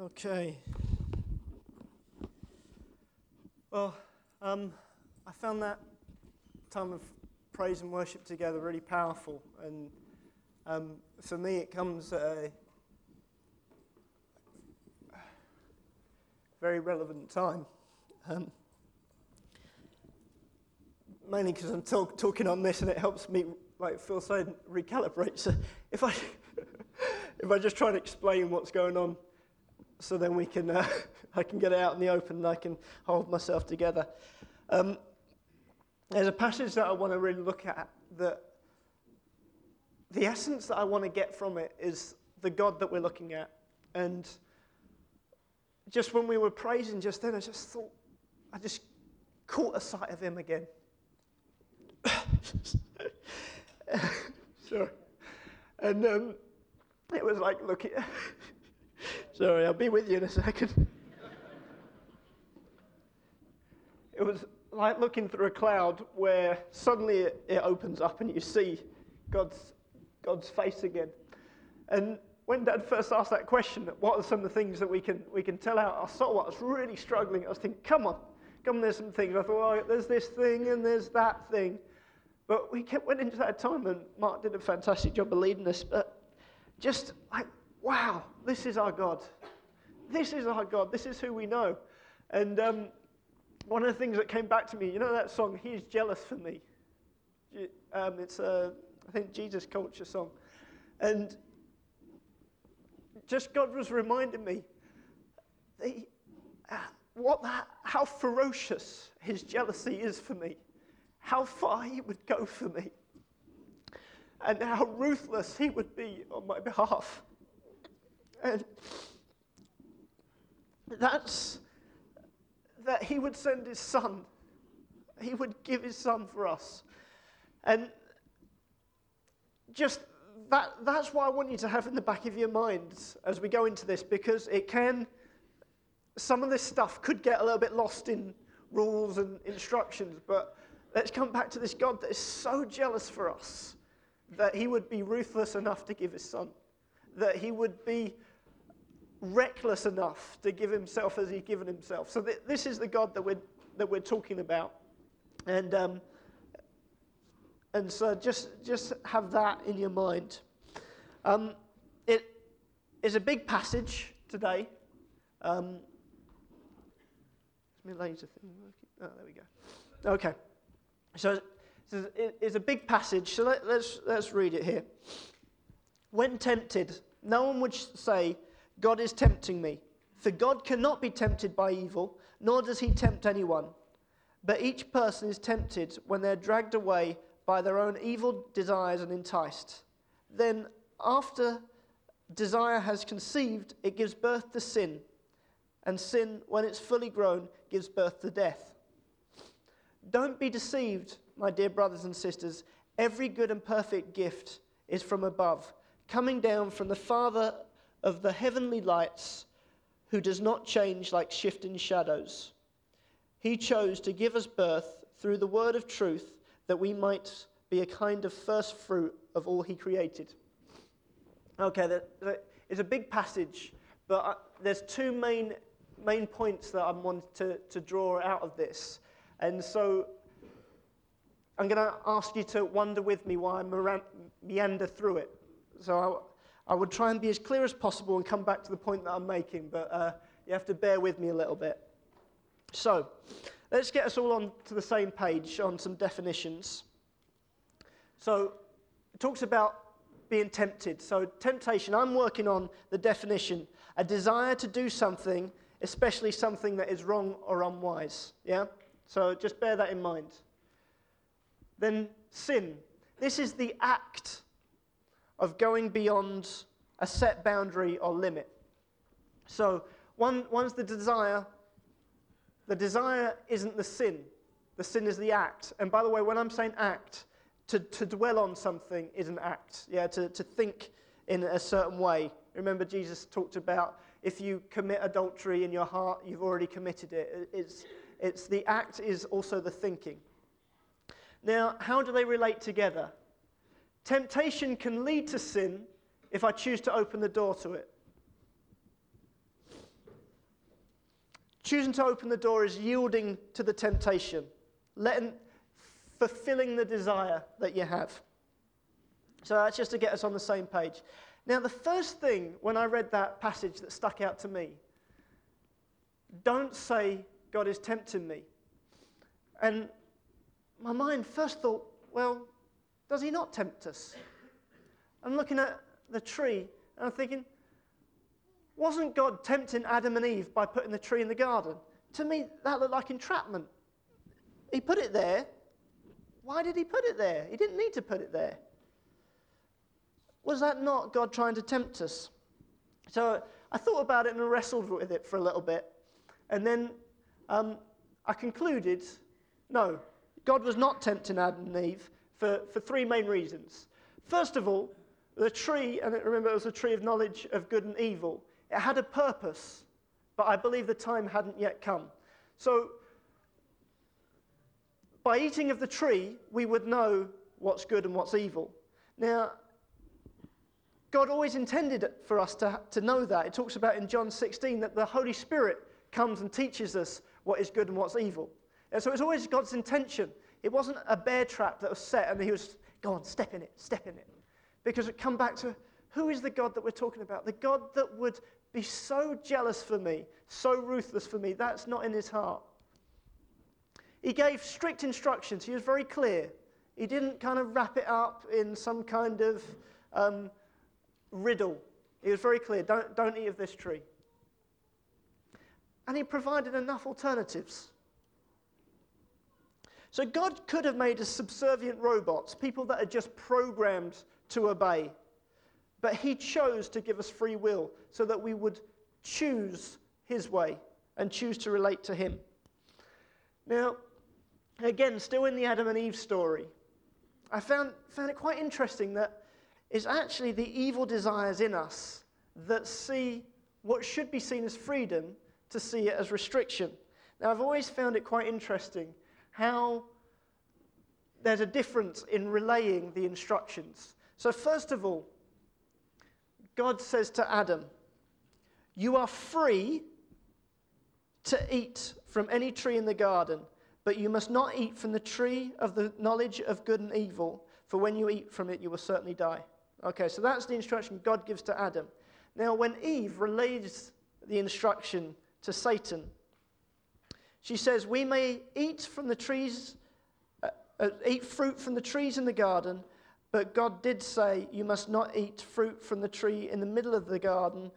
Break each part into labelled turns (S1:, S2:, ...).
S1: Okay. Well, um, I found that time of praise and worship together really powerful, and um, for me, it comes at a very relevant time. Um, mainly because I'm talk- talking on this, and it helps me, like Phil said, recalibrate. So if I if I just try to explain what's going on so then we can, uh, I can get it out in the open and I can hold myself together. Um, there's a passage that I want to really look at that the essence that I want to get from it is the God that we're looking at. And just when we were praising just then, I just thought, I just caught a sight of him again. Sorry. And um, it was like looking. Sorry, I'll be with you in a second. it was like looking through a cloud where suddenly it, opens up and you see God's, God's face again. And when Dad first asked that question, what are some of the things that we can, we can tell out our soul? I was really struggling. I was thinking, come on, come on, there's some things. I thought, well, there's this thing and there's that thing. But we kept went into that time, and Mark did a fantastic job of leading us. But just like wow, this is our God. This is our God. This is who we know. And um, one of the things that came back to me, you know that song, He's Jealous for Me? Um, it's a, I think, Jesus culture song. And just God was reminding me the, uh, what that, how ferocious His jealousy is for me, how far He would go for me, and how ruthless He would be on my behalf. And that's that he would send his son. He would give his son for us. And just that, that's what I want you to have in the back of your minds as we go into this because it can, some of this stuff could get a little bit lost in rules and instructions, but let's come back to this God that is so jealous for us that he would be ruthless enough to give his son, that he would be reckless enough to give himself as he's given himself. So th- this is the God that we're, that we're talking about. And, um, and so just, just have that in your mind. Um, it is a big passage today. Um, my laser thing? Oh, there we go. Okay. So it's a big passage. So let, let's, let's read it here. When tempted, no one would say, God is tempting me. For God cannot be tempted by evil, nor does he tempt anyone. But each person is tempted when they're dragged away by their own evil desires and enticed. Then, after desire has conceived, it gives birth to sin. And sin, when it's fully grown, gives birth to death. Don't be deceived, my dear brothers and sisters. Every good and perfect gift is from above, coming down from the Father of the heavenly lights who does not change like shifting shadows. He chose to give us birth through the word of truth that we might be a kind of first fruit of all he created. Okay, it's a big passage, but uh, there's two main, main points that I want to, to draw out of this. And so I'm going to ask you to wonder with me why I meander through it. So I would try and be as clear as possible and come back to the point that I'm making, but uh, you have to bear with me a little bit. So, let's get us all on to the same page on some definitions. So, it talks about being tempted. So, temptation, I'm working on the definition a desire to do something, especially something that is wrong or unwise. Yeah? So, just bear that in mind. Then, sin. This is the act of going beyond a set boundary or limit. So, one, one's the desire. The desire isn't the sin, the sin is the act. And by the way, when I'm saying act, to, to dwell on something is an act, yeah, to, to think in a certain way. Remember, Jesus talked about if you commit adultery in your heart, you've already committed it. It's, it's the act is also the thinking. Now, how do they relate together? Temptation can lead to sin if I choose to open the door to it. Choosing to open the door is yielding to the temptation, letting, fulfilling the desire that you have. So that's just to get us on the same page. Now, the first thing when I read that passage that stuck out to me don't say God is tempting me. And my mind first thought, well, does he not tempt us? I'm looking at the tree and I'm thinking, wasn't God tempting Adam and Eve by putting the tree in the garden? To me, that looked like entrapment. He put it there. Why did he put it there? He didn't need to put it there. Was that not God trying to tempt us? So I thought about it and wrestled with it for a little bit. And then um, I concluded no, God was not tempting Adam and Eve for, for three main reasons. First of all, the tree, and remember it was a tree of knowledge of good and evil, it had a purpose, but I believe the time hadn't yet come. So, by eating of the tree, we would know what's good and what's evil. Now, God always intended for us to, to know that. It talks about in John 16 that the Holy Spirit comes and teaches us what is good and what's evil. And so it's always God's intention. It wasn't a bear trap that was set and he was, go on, step in it, step in it. Because it come back to who is the God that we're talking about? The God that would be so jealous for me, so ruthless for me, that's not in his heart. He gave strict instructions. He was very clear. He didn't kind of wrap it up in some kind of um, riddle. He was very clear don't, don't eat of this tree. And he provided enough alternatives. So God could have made us subservient robots, people that are just programmed to obey. But he chose to give us free will so that we would choose his way and choose to relate to him. Now, again, still in the Adam and Eve story, I found, found it quite interesting that it's actually the evil desires in us that see what should be seen as freedom to see it as restriction. Now, I've always found it quite interesting how there's a difference in relaying the instructions. So, first of all, God says to Adam, You are free to eat from any tree in the garden, but you must not eat from the tree of the knowledge of good and evil, for when you eat from it, you will certainly die. Okay, so that's the instruction God gives to Adam. Now, when Eve relays the instruction to Satan, she says, We may eat from the trees, uh, uh, eat fruit from the trees in the garden, but God did say, You must not eat fruit from the tree in the middle of the garden,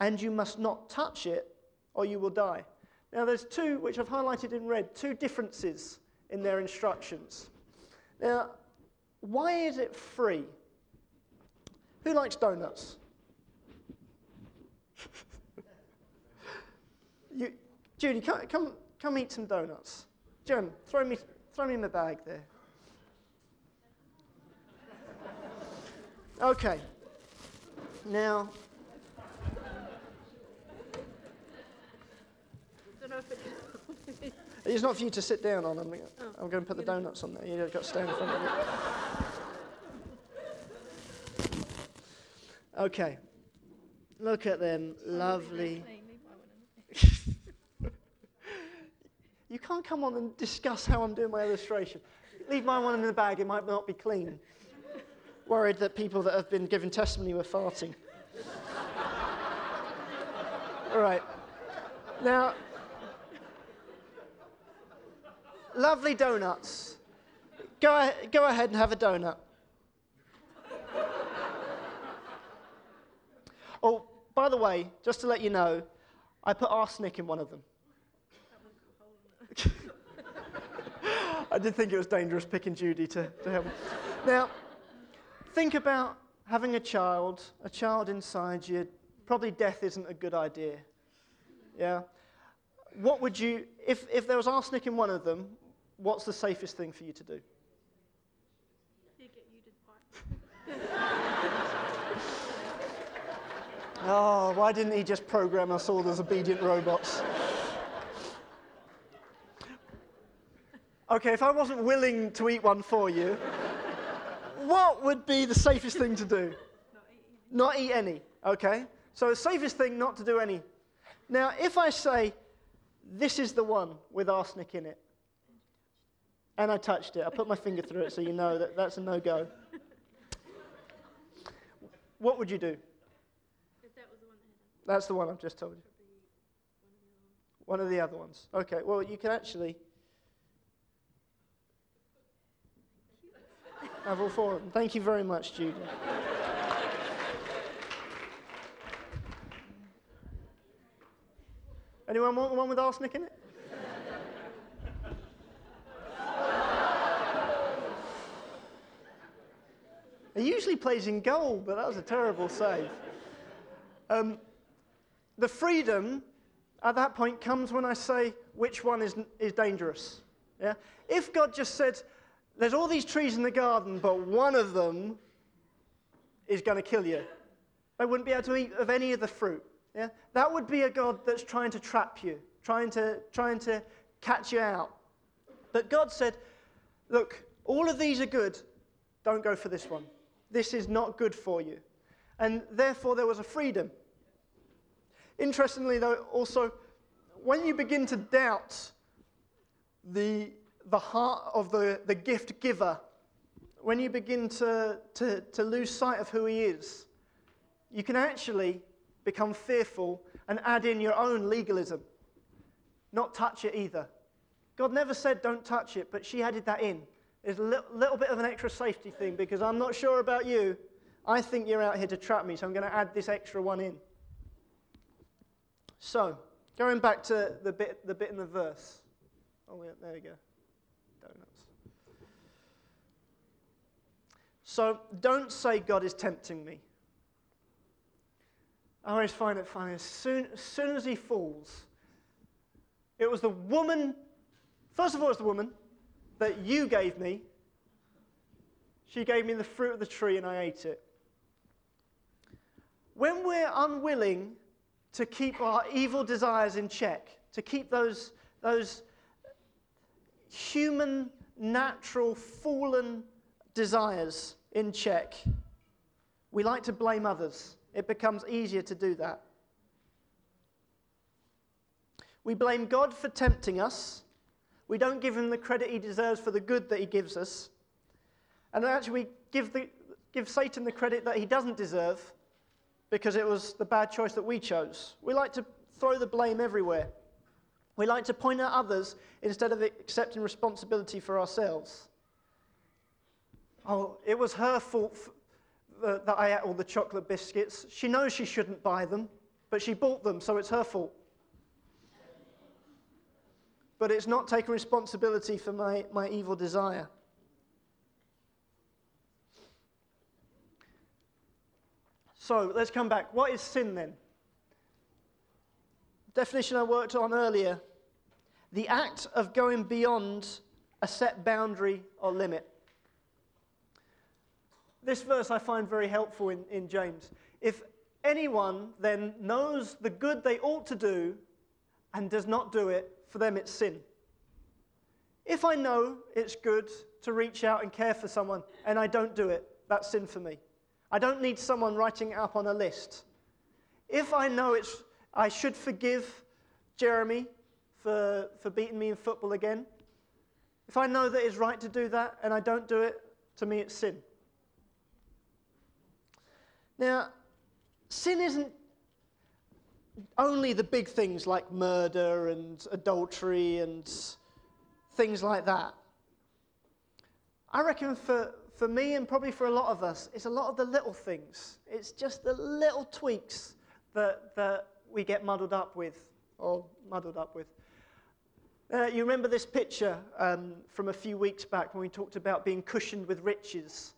S1: and you must not touch it, or you will die. Now, there's two, which I've highlighted in red, two differences in their instructions. Now, why is it free? Who likes donuts? you, Judy, come, come, come eat some donuts. Jim, throw me, throw me in the bag there. Okay. Now. it's not for you to sit down on. I'm, oh. I'm going to put the donuts on there. You've got to stand in front of it. Okay. Look at them. Lovely. You can't come on and discuss how I'm doing my illustration. Leave my one in the bag. It might not be clean worried that people that have been given testimony were farting. All right. Now, lovely donuts. Go, go ahead and have a donut. oh, by the way, just to let you know, I put arsenic in one of them. I did think it was dangerous picking Judy to, to help. Now, think about having a child, a child inside you. Probably death isn't a good idea. Yeah? What would you, if, if there was arsenic in one of them, what's the safest thing for you to do? oh, why didn't he just program us all as obedient robots? Okay, if I wasn't willing to eat one for you, what would be the safest thing to do? Not eat, not eat any. Okay? So the safest thing not to do any. Now, if I say, This is the one with arsenic in it. And I touched it. I put my finger through it so you know that that's a no go. What would you do?
S2: If that was the one that had
S1: That's the one I've just told you. One of the other ones. Okay, well, you can actually have all four of them. Thank you very much, Judy. Anyone want the one with arsenic in it? He usually plays in goal, but that was a terrible save. Um, the freedom at that point comes when I say which one is, is dangerous. Yeah? If God just said, there's all these trees in the garden, but one of them is going to kill you, they wouldn't be able to eat of any of the fruit. Yeah? That would be a God that's trying to trap you, trying to, trying to catch you out. But God said, look, all of these are good, don't go for this one. This is not good for you. And therefore, there was a freedom. Interestingly, though, also, when you begin to doubt the, the heart of the, the gift giver, when you begin to, to, to lose sight of who he is, you can actually become fearful and add in your own legalism. Not touch it either. God never said don't touch it, but she added that in. It's a little, little bit of an extra safety thing because I'm not sure about you. I think you're out here to trap me, so I'm going to add this extra one in. So, going back to the bit, the bit in the verse. Oh, yeah, there we go. Donuts. So, don't say God is tempting me. I always find it funny. As soon, as soon as he falls, it was the woman, first of all, it was the woman that you gave me. She gave me the fruit of the tree and I ate it. When we're unwilling to keep our evil desires in check, to keep those, those human, natural, fallen desires in check, we like to blame others. It becomes easier to do that. We blame God for tempting us. We don't give him the credit he deserves for the good that he gives us. And actually, we give, the, give Satan the credit that he doesn't deserve because it was the bad choice that we chose. We like to throw the blame everywhere. We like to point at others instead of accepting responsibility for ourselves. Oh, it was her fault that I ate all the chocolate biscuits. She knows she shouldn't buy them, but she bought them, so it's her fault. But it's not taking responsibility for my, my evil desire. So let's come back. What is sin then? Definition I worked on earlier the act of going beyond a set boundary or limit. This verse I find very helpful in, in James. If anyone then knows the good they ought to do and does not do it, for them it's sin. If I know it's good to reach out and care for someone and I don't do it, that's sin for me. I don't need someone writing it up on a list. If I know it's, I should forgive Jeremy for, for beating me in football again, if I know that it's right to do that and I don't do it, to me it's sin. Now, sin isn't only the big things like murder and adultery and things like that. I reckon for, for me and probably for a lot of us, it's a lot of the little things. It's just the little tweaks that, that we get muddled up with, or muddled up with. Uh, you remember this picture um, from a few weeks back when we talked about being cushioned with riches?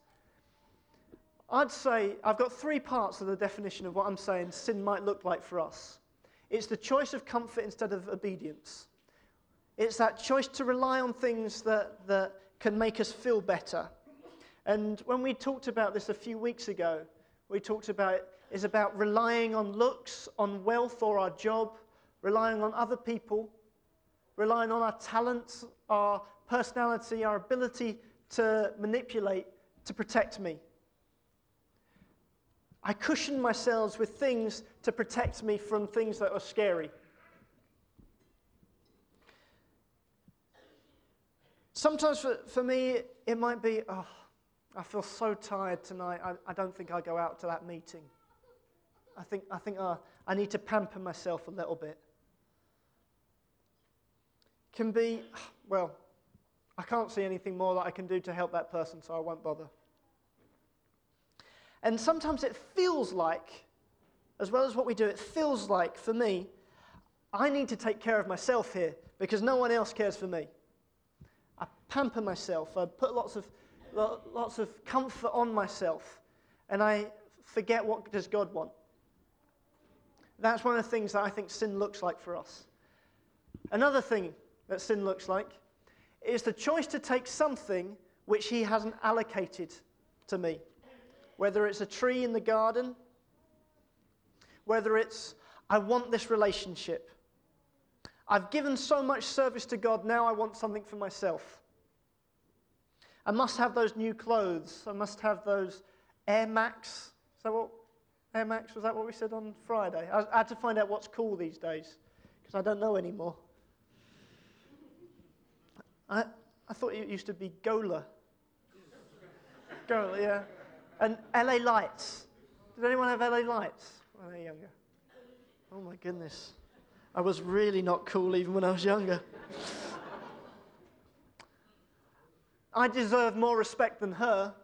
S1: I'd say I've got three parts of the definition of what I'm saying sin might look like for us. It's the choice of comfort instead of obedience. It's that choice to rely on things that, that can make us feel better. And when we talked about this a few weeks ago, we talked about is about relying on looks, on wealth or our job, relying on other people, relying on our talents, our personality, our ability to manipulate to protect me. I cushion myself with things to protect me from things that are scary. Sometimes for, for me, it might be, oh, I feel so tired tonight. I, I don't think I'll go out to that meeting. I think, I, think oh, I need to pamper myself a little bit. Can be, well, I can't see anything more that I can do to help that person, so I won't bother. And sometimes it feels like, as well as what we do, it feels like for me, I need to take care of myself here because no one else cares for me. I pamper myself, I put lots of, lots of comfort on myself, and I forget what does God want. That's one of the things that I think sin looks like for us. Another thing that sin looks like is the choice to take something which He hasn't allocated to me whether it's a tree in the garden, whether it's, I want this relationship. I've given so much service to God, now I want something for myself. I must have those new clothes. I must have those Air Max. Is that what? Air Max, was that what we said on Friday? I, I had to find out what's cool these days because I don't know anymore. I, I thought it used to be Gola. Gola, yeah. And LA Lights. Did anyone have LA Lights when they were younger? Oh my goodness. I was really not cool even when I was younger. I deserve more respect than her.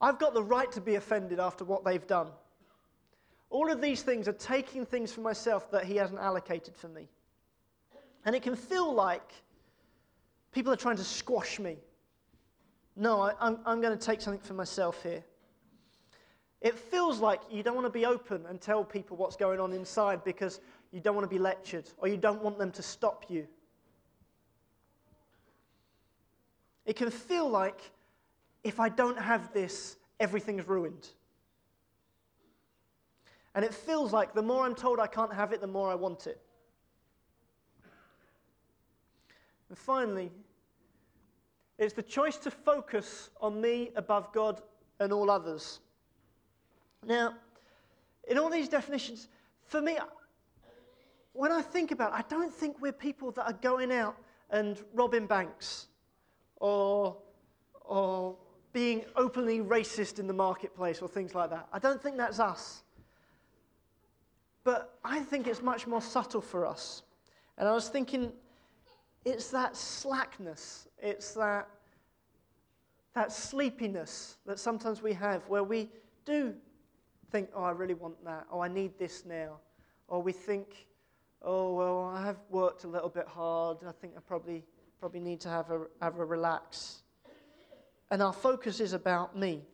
S1: I've got the right to be offended after what they've done. All of these things are taking things for myself that he hasn't allocated for me. And it can feel like people are trying to squash me. No, I, I'm, I'm going to take something for myself here. It feels like you don't want to be open and tell people what's going on inside because you don't want to be lectured or you don't want them to stop you. It can feel like if I don't have this, everything's ruined. And it feels like the more I'm told I can't have it, the more I want it. And finally, it's the choice to focus on me above God and all others. Now, in all these definitions, for me, when I think about it, I don't think we're people that are going out and robbing banks or, or being openly racist in the marketplace or things like that. I don't think that's us. But I think it's much more subtle for us. And I was thinking it's that slackness, it's that, that sleepiness that sometimes we have where we do think, oh, I really want that, oh, I need this now. Or we think, oh, well, I have worked a little bit hard. I think I probably, probably need to have a, have a relax. And our focus is about me.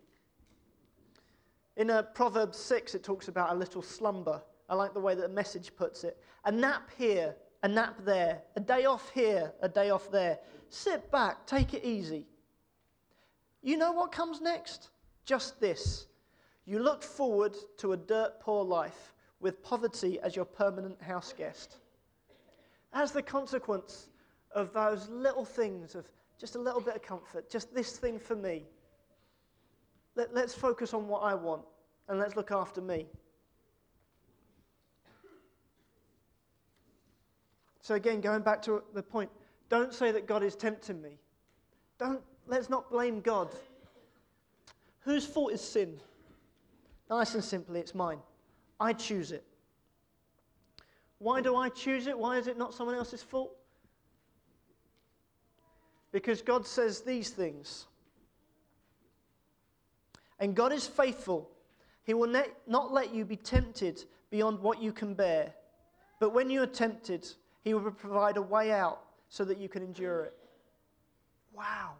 S1: In a Proverbs 6, it talks about a little slumber. I like the way that the message puts it. A nap here a nap there, a day off here, a day off there. Sit back, take it easy. You know what comes next? Just this. You look forward to a dirt poor life with poverty as your permanent house guest. As the consequence of those little things, of just a little bit of comfort, just this thing for me, let, let's focus on what I want and let's look after me. So, again, going back to the point, don't say that God is tempting me. Don't, let's not blame God. Whose fault is sin? Nice and simply, it's mine. I choose it. Why do I choose it? Why is it not someone else's fault? Because God says these things. And God is faithful. He will not let you be tempted beyond what you can bear. But when you are tempted, he will provide a way out so that you can endure it. Wow.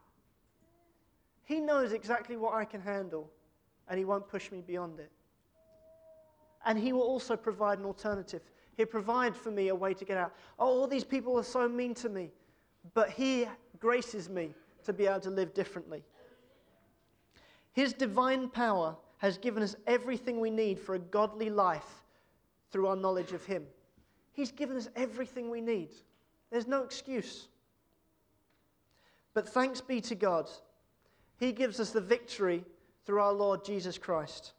S1: He knows exactly what I can handle, and He won't push me beyond it. And He will also provide an alternative. He'll provide for me a way to get out. Oh, all these people are so mean to me, but He graces me to be able to live differently. His divine power has given us everything we need for a godly life through our knowledge of Him. He's given us everything we need. There's no excuse. But thanks be to God, He gives us the victory through our Lord Jesus Christ.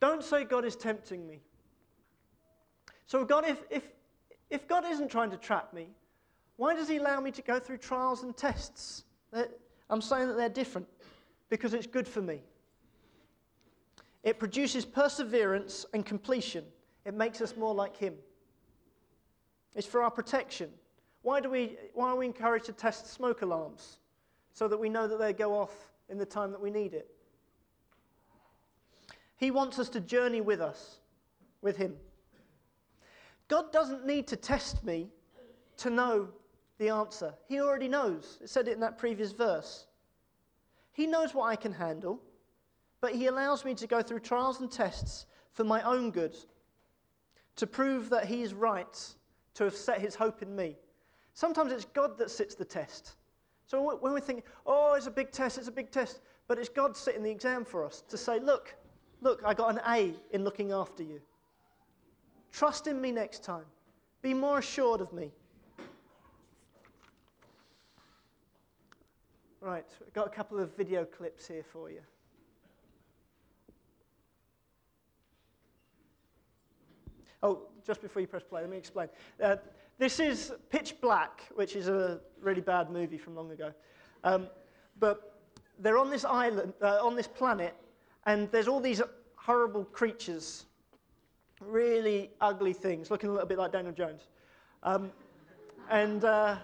S1: Don't say God is tempting me. So, God, if, if, if God isn't trying to trap me, why does He allow me to go through trials and tests? I'm saying that they're different because it's good for me. It produces perseverance and completion. It makes us more like Him. It's for our protection. Why, do we, why are we encouraged to test smoke alarms? So that we know that they go off in the time that we need it. He wants us to journey with us, with Him. God doesn't need to test me to know the answer. He already knows. It said it in that previous verse. He knows what I can handle, but He allows me to go through trials and tests for my own good, to prove that He is right to have set His hope in me. Sometimes it's God that sits the test. So when we think, oh, it's a big test, it's a big test, but it's God sitting the exam for us to say, look, look, I got an A in looking after you. Trust in me next time. Be more assured of me. Right, I've got a couple of video clips here for you. Oh, just before you press play, let me explain. Uh, this is Pitch Black, which is a really bad movie from long ago. Um, but they're on this island, uh, on this planet, and there's all these horrible creatures, really ugly things, looking a little bit like Daniel Jones. Um, and uh,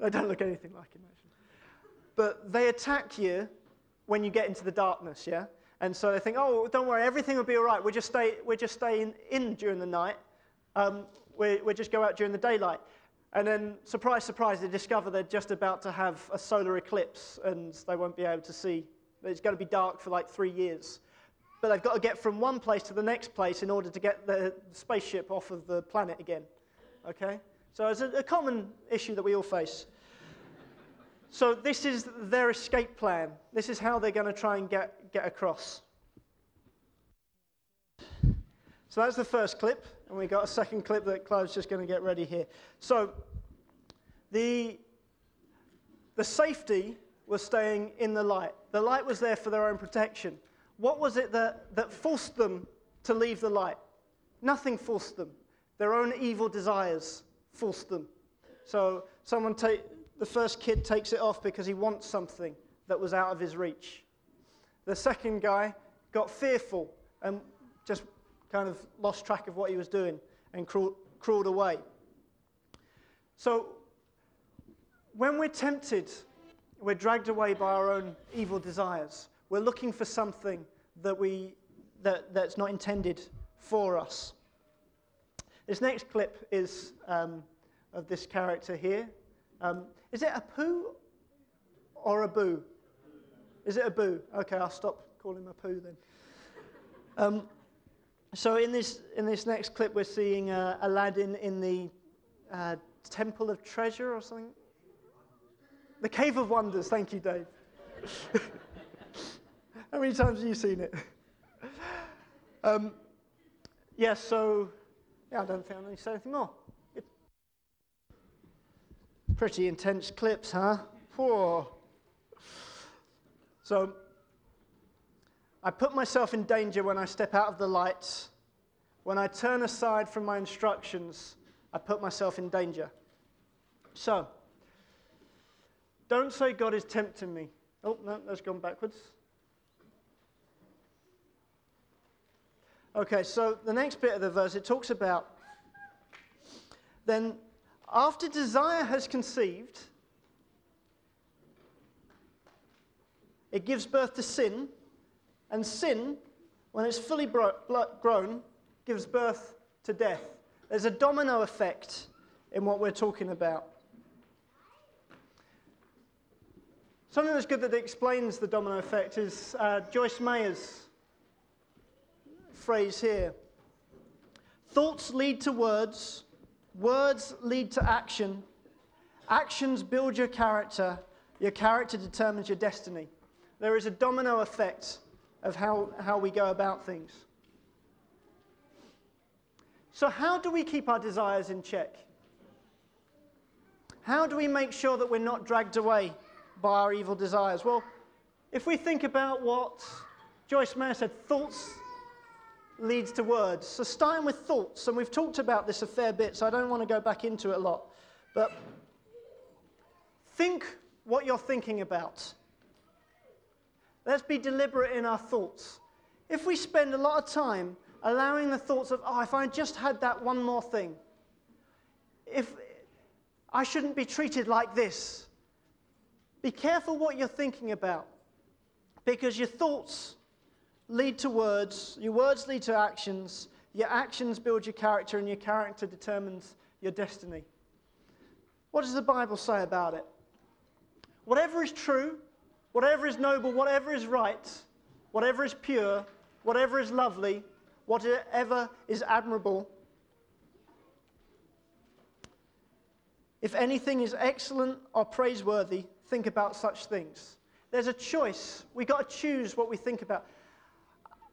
S1: they don't look anything like him, actually. But they attack you when you get into the darkness, yeah? And so they think, oh, don't worry, everything will be all right. We'll just stay, we'll just stay in, in during the night. Um, we, we just go out during the daylight. And then, surprise, surprise, they discover they're just about to have a solar eclipse and they won't be able to see. It's going to be dark for like three years. But they've got to get from one place to the next place in order to get the spaceship off of the planet again. Okay? So it's a, a common issue that we all face. So this is their escape plan. This is how they're going to try and get, get across. So that's the first clip. And we got a second clip that Clive's just going to get ready here. So the, the safety was staying in the light. The light was there for their own protection. What was it that, that forced them to leave the light? Nothing forced them. Their own evil desires forced them. So someone take the first kid takes it off because he wants something that was out of his reach. The second guy got fearful and just kind of lost track of what he was doing and crawl, crawled away. So, when we're tempted, we're dragged away by our own evil desires. We're looking for something that we, that, that's not intended for us. This next clip is um, of this character here. Um, is it a poo or a boo? Is it a boo? Okay, I'll stop calling him a poo then. Um, so in this, in this next clip, we're seeing uh, Aladdin in the uh, Temple of Treasure or something. The Cave of Wonders. Thank you, Dave. How many times have you seen it? um, yeah, so yeah, I don't think I need to say anything more. Pretty intense clips, huh? Whoa. So I put myself in danger when I step out of the light. When I turn aside from my instructions, I put myself in danger. So, don't say God is tempting me. Oh, no, that's gone backwards. Okay, so the next bit of the verse, it talks about then after desire has conceived, it gives birth to sin. And sin, when it's fully bro- grown, gives birth to death. There's a domino effect in what we're talking about. Something that's good that explains the domino effect is uh, Joyce Meyer's phrase here Thoughts lead to words, words lead to action, actions build your character, your character determines your destiny. There is a domino effect of how, how we go about things. So, how do we keep our desires in check? How do we make sure that we're not dragged away by our evil desires? Well, if we think about what Joyce Meyer said, thoughts leads to words. So, starting with thoughts, and we've talked about this a fair bit, so I don't want to go back into it a lot. But think what you're thinking about. Let's be deliberate in our thoughts. If we spend a lot of time allowing the thoughts of, oh, if I just had that one more thing, if I shouldn't be treated like this, be careful what you're thinking about because your thoughts lead to words, your words lead to actions, your actions build your character, and your character determines your destiny. What does the Bible say about it? Whatever is true, whatever is noble, whatever is right, whatever is pure, whatever is lovely, whatever is admirable, if anything is excellent or praiseworthy, think about such things. There's a choice. We've got to choose what we think about.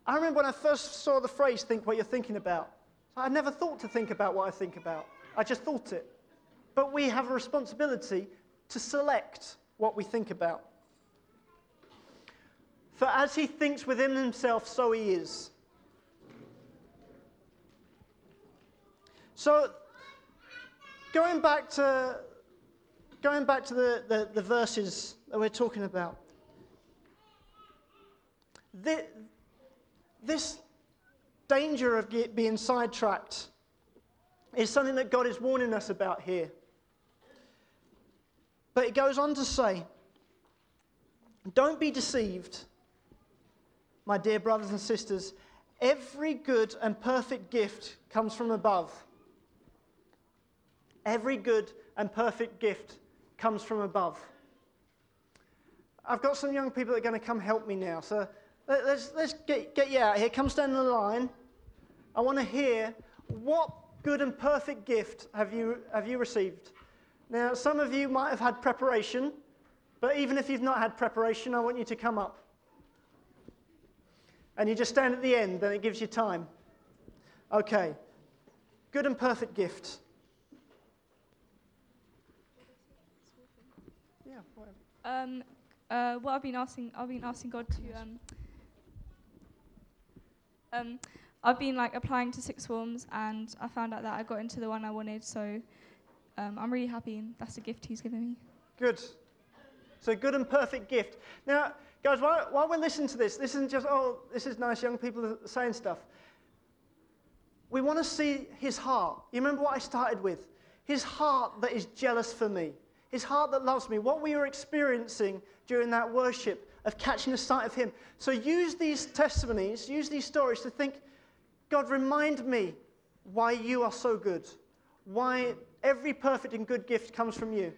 S1: I remember when I first saw the phrase, think what you're thinking about. I never thought to think about what I think about, I just thought it. But we have a responsibility to select what we think about. For as he thinks within himself, so he is. So, going back to, going back to the, the, the verses that we're talking about, this, this danger of being sidetracked is something that God is warning us about here. But it goes on to say, Don't be deceived, my dear brothers and sisters. Every good and perfect gift comes from above. Every good and perfect gift comes from above. I've got some young people that are going to come help me now. So let's, let's get, get you out here. Come stand in the line. I want to hear what good and perfect gift have you, have you received? Now, some of you might have had preparation, but even if you've not had preparation, I want you to come up. And you just stand at the end, then it gives you time. Okay. Good and perfect gift. Yeah.
S3: Um, uh, what I've been asking, I've been asking God to um, um, I've been like applying to six forms, and I found out that I got into the one I wanted. So um, I'm really happy, and that's a gift He's given me.
S1: Good. So good and perfect gift. Now, guys, while, while we're listening to this, this isn't just oh, this is nice young people saying stuff. We want to see his heart. You remember what I started with? His heart that is jealous for me. His heart that loves me. What we were experiencing during that worship of catching a sight of Him. So use these testimonies, use these stories to think, God, remind me why you are so good, why every perfect and good gift comes from you.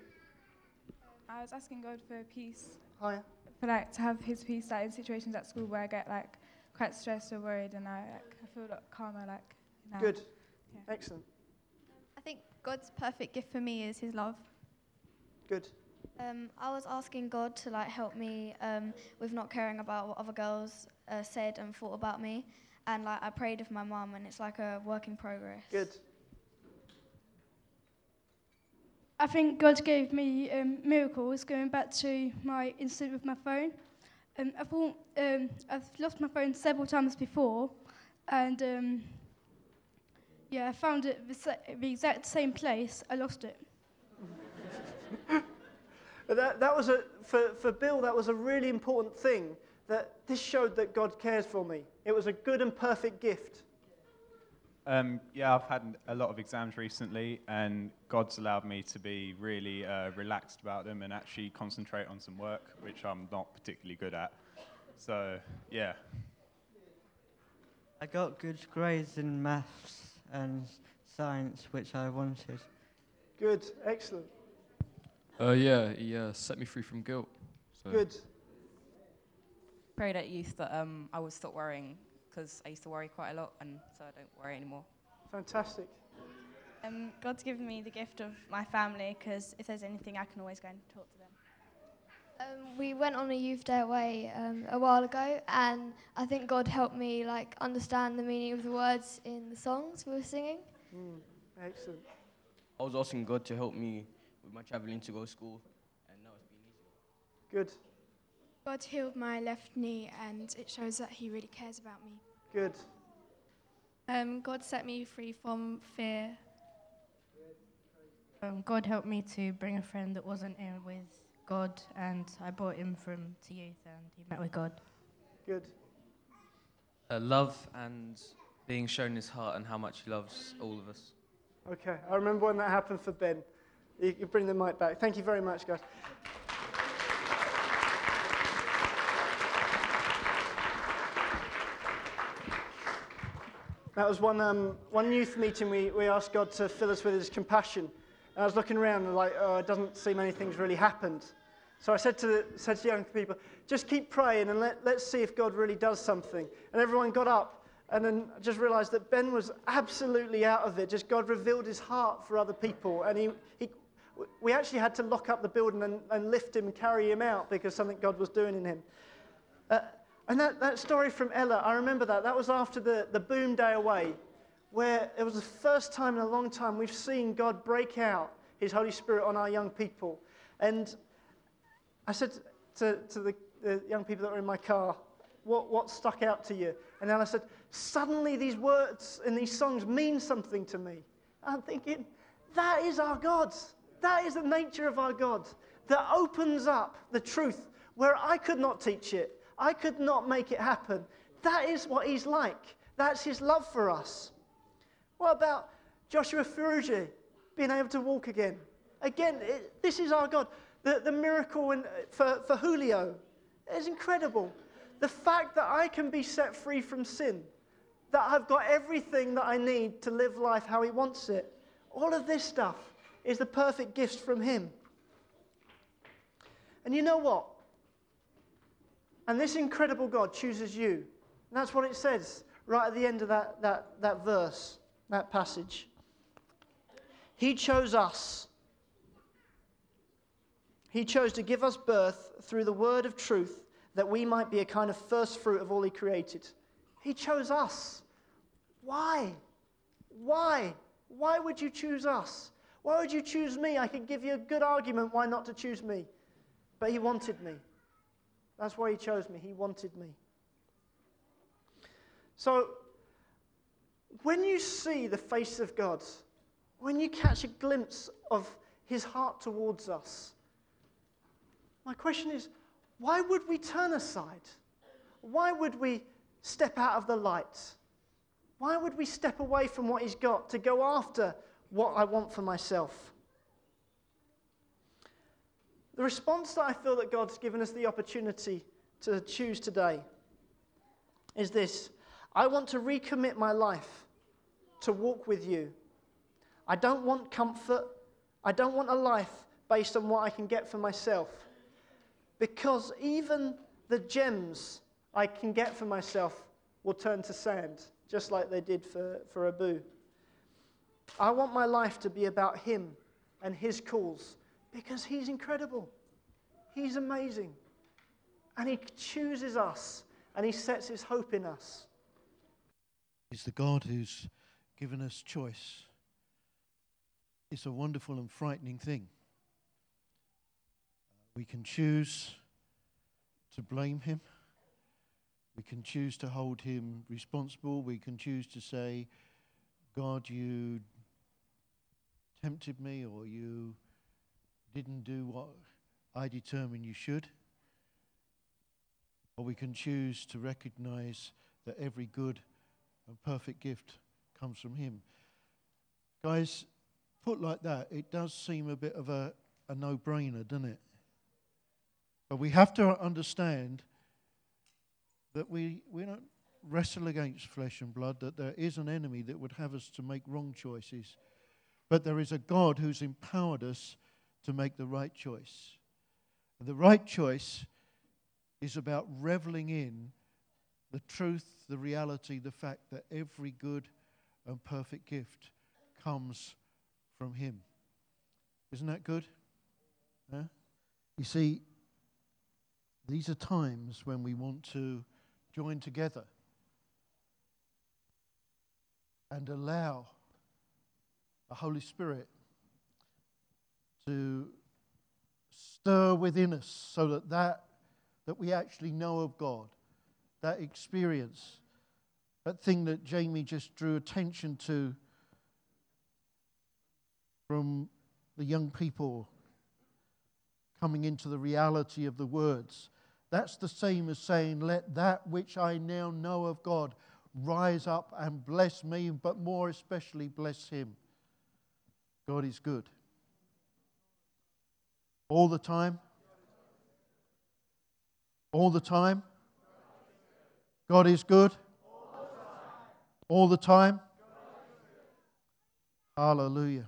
S3: I was asking God for peace.
S1: Oh, Hiya.
S3: For like to have His peace, like in situations at school where I get like quite stressed or worried, and I like, I feel like calmer, like. Now.
S1: Good. Yeah. Excellent.
S4: I think God's perfect gift for me is His love.
S1: Good.
S4: Um, I was asking God to like help me um, with not caring about what other girls uh, said and thought about me, and like I prayed with my mum, and it's like a work in progress.
S1: Good.
S5: I think God gave me um, miracles going back to my incident with my phone. Um, I thought um, I've lost my phone several times before, and um, yeah, I found it the, the exact same place. I lost it.
S1: But that, that was a, for, for Bill, that was a really important thing that this showed that God cares for me. It was a good and perfect gift.
S6: Um, yeah, I've had a lot of exams recently, and God's allowed me to be really uh, relaxed about them and actually concentrate on some work, which I'm not particularly good at. So, yeah.
S7: I got good grades in maths and science, which I wanted.
S1: Good, excellent.
S8: Uh, yeah, he uh, set me free from guilt.
S1: So. Good.
S9: Prayed at youth that um, I would stop worrying because I used to worry quite a lot, and so I don't worry anymore.
S1: Fantastic.
S10: Um, God's given me the gift of my family because if there's anything, I can always go and talk to them.
S4: Um, we went on a youth day away um, a while ago, and I think God helped me like understand the meaning of the words in the songs we were singing.
S1: Mm, excellent.
S11: I was asking God to help me with my traveling to go to school, and now it's been easy.
S1: Good.
S12: God healed my left knee, and it shows that He really cares about me.
S1: Good.
S2: Um, God set me free from fear.
S12: Um, God helped me to bring a friend that wasn't in with God, and I brought him from to youth, and he met with God.
S1: Good.
S13: Uh, love and being shown his heart and how much he loves all of us.
S1: Okay, I remember when that happened for Ben. You can bring the mic back. Thank you very much, guys. That was one, um, one youth meeting we, we asked God to fill us with his compassion. And I was looking around and like, oh, it doesn't seem anything's really happened. So I said to, the, said to young people, just keep praying and let, let's see if God really does something. And everyone got up and then just realized that Ben was absolutely out of it. Just God revealed his heart for other people. And he, he, we actually had to lock up the building and, and lift him and carry him out because something God was doing in him. Uh, and that, that story from Ella, I remember that. That was after the, the boom day away, where it was the first time in a long time we've seen God break out his Holy Spirit on our young people. And I said to, to the, the young people that were in my car, what, what stuck out to you? And I said, suddenly these words and these songs mean something to me. I'm thinking, that is our God. That is the nature of our God that opens up the truth where I could not teach it. I could not make it happen. That is what he's like. That's his love for us. What about Joshua Furuji being able to walk again? Again, it, this is our God. The, the miracle in, for, for Julio is incredible. The fact that I can be set free from sin, that I've got everything that I need to live life how he wants it, all of this stuff is the perfect gift from him. And you know what? And this incredible God chooses you. And that's what it says right at the end of that, that, that verse, that passage. He chose us. He chose to give us birth through the word of truth that we might be a kind of first fruit of all He created. He chose us. Why? Why? Why would you choose us? Why would you choose me? I could give you a good argument why not to choose me. But He wanted me. That's why He chose me. He wanted me. So, when you see the face of God, when you catch a glimpse of His heart towards us, my question is why would we turn aside? Why would we step out of the light? Why would we step away from what He's got to go after what I want for myself? The response that I feel that God's given us the opportunity to choose today is this I want to recommit my life to walk with you. I don't want comfort. I don't want a life based on what I can get for myself. Because even the gems I can get for myself will turn to sand, just like they did for, for Abu. I want my life to be about him and his calls because he's incredible. He's amazing. And he chooses us and he sets his hope in us.
S14: He's the God who's given us choice. It's a wonderful and frightening thing. We can choose to blame him. We can choose to hold him responsible. We can choose to say, God, you tempted me or you didn't do what I determined you should. Or we can choose to recognize that every good and perfect gift comes from him. Guys, put like that, it does seem a bit of a, a no brainer, doesn't it? But we have to understand that we, we don't wrestle against flesh and blood, that there is an enemy that would have us to make wrong choices. But there is a God who's empowered us to make the right choice. And the right choice is about reveling in the truth, the reality, the fact that every good and perfect gift comes from Him. Isn't that good? Huh? You see, these are times when we want to join together and allow the Holy Spirit to stir within us so that that, that we actually know of God, that experience that thing that Jamie just drew attention to from the young people coming into the reality of the words. That's the same as saying, Let that which I now know of God rise up and bless me, but more especially bless him. God is good. All the time? All the time? God is good? All the time? Hallelujah.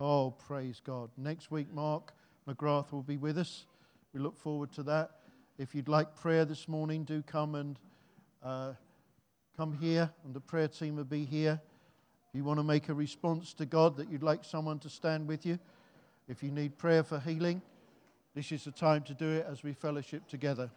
S14: Oh, praise God. Next week, Mark McGrath will be with us. We look forward to that. If you'd like prayer this morning, do come and uh, come here, and the prayer team will be here. If you want to make a response to God that you'd like someone to stand with you, if you need prayer for healing, this is the time to do it as we fellowship together.